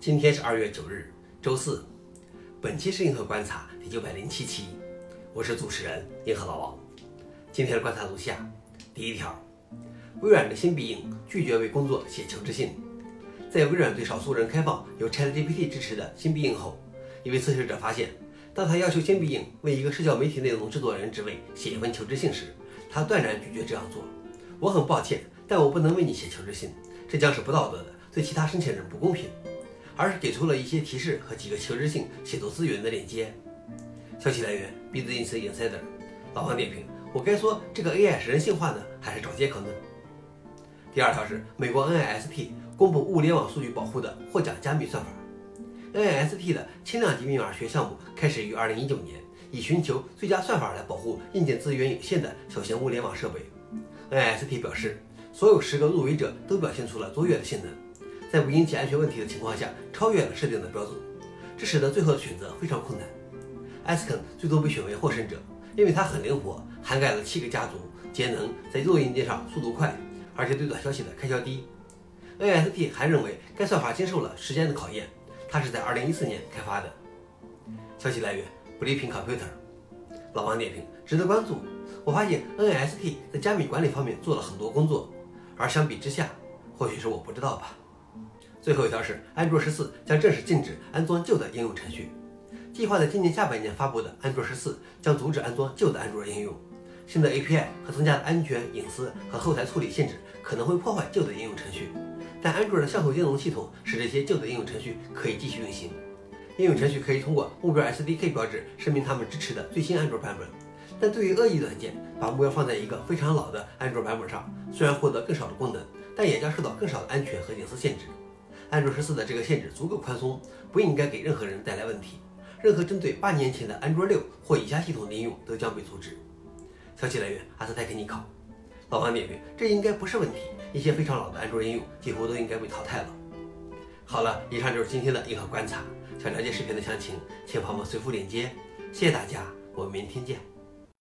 今天是二月九日，周四。本期是银河观察第九百零七期，我是主持人银河老王。今天的观察如下：第一条，微软的新必应拒绝为工作写求职信。在微软对少数人开放由 ChatGPT 支持的新必应后，一位测试者发现，当他要求新必应为一个社交媒体内容制作人职位写一份求职信时，他断然拒绝这样做。我很抱歉，但我不能为你写求职信，这将是不道德的。对其他申请人不公平，而是给出了一些提示和几个求职性写作资源的链接。消息来源：Business Insider。老王点评：我该说这个 AI 是人性化呢，还是找借口呢？第二条是美国 NIST 公布物联网数据保护的获奖加密算法。NIST 的轻量级密码学项目开始于2019年，以寻求最佳算法来保护硬件资源有限的小型物联网设备。NIST 表示，所有十个入围者都表现出了卓越的性能。在不引起安全问题的情况下，超越了设定的标准，这使得最后的选择非常困难。Asken 最终被选为获胜者，因为它很灵活，涵盖了七个家族，节能，在弱硬件上速度快，而且对短消息的开销低。NST 还认为该算法经受了时间的考验，它是在2014年开发的。消息来源：Briefing Computer。老王点评：值得关注。我发现 NST 在加密管理方面做了很多工作，而相比之下，或许是我不知道吧。最后一条是，安卓十四将正式禁止安装旧的应用程序。计划在今年下半年发布的安卓十四将阻止安装旧的安卓应用。新的 API 和增加的安全、隐私和后台处理限制可能会破坏旧的应用程序，但安卓的向后兼容系统使这些旧的应用程序可以继续运行。应用程序可以通过目标 SDK 标志声明他们支持的最新安卓版本。但对于恶意软件，把目标放在一个非常老的安卓版本上，虽然获得更少的功能，但也将受到更少的安全和隐私限制。安卓十四的这个限制足够宽松，不应该给任何人带来问题。任何针对八年前的安卓六或以下系统的应用都将被阻止。消息来源：阿斯泰克尼考。老王点评：这应该不是问题。一些非常老的安卓应用几乎都应该被淘汰了。好了，以上就是今天的硬核观察。想了解视频的详情，请朋友们随附链接。谢谢大家，我们明天见。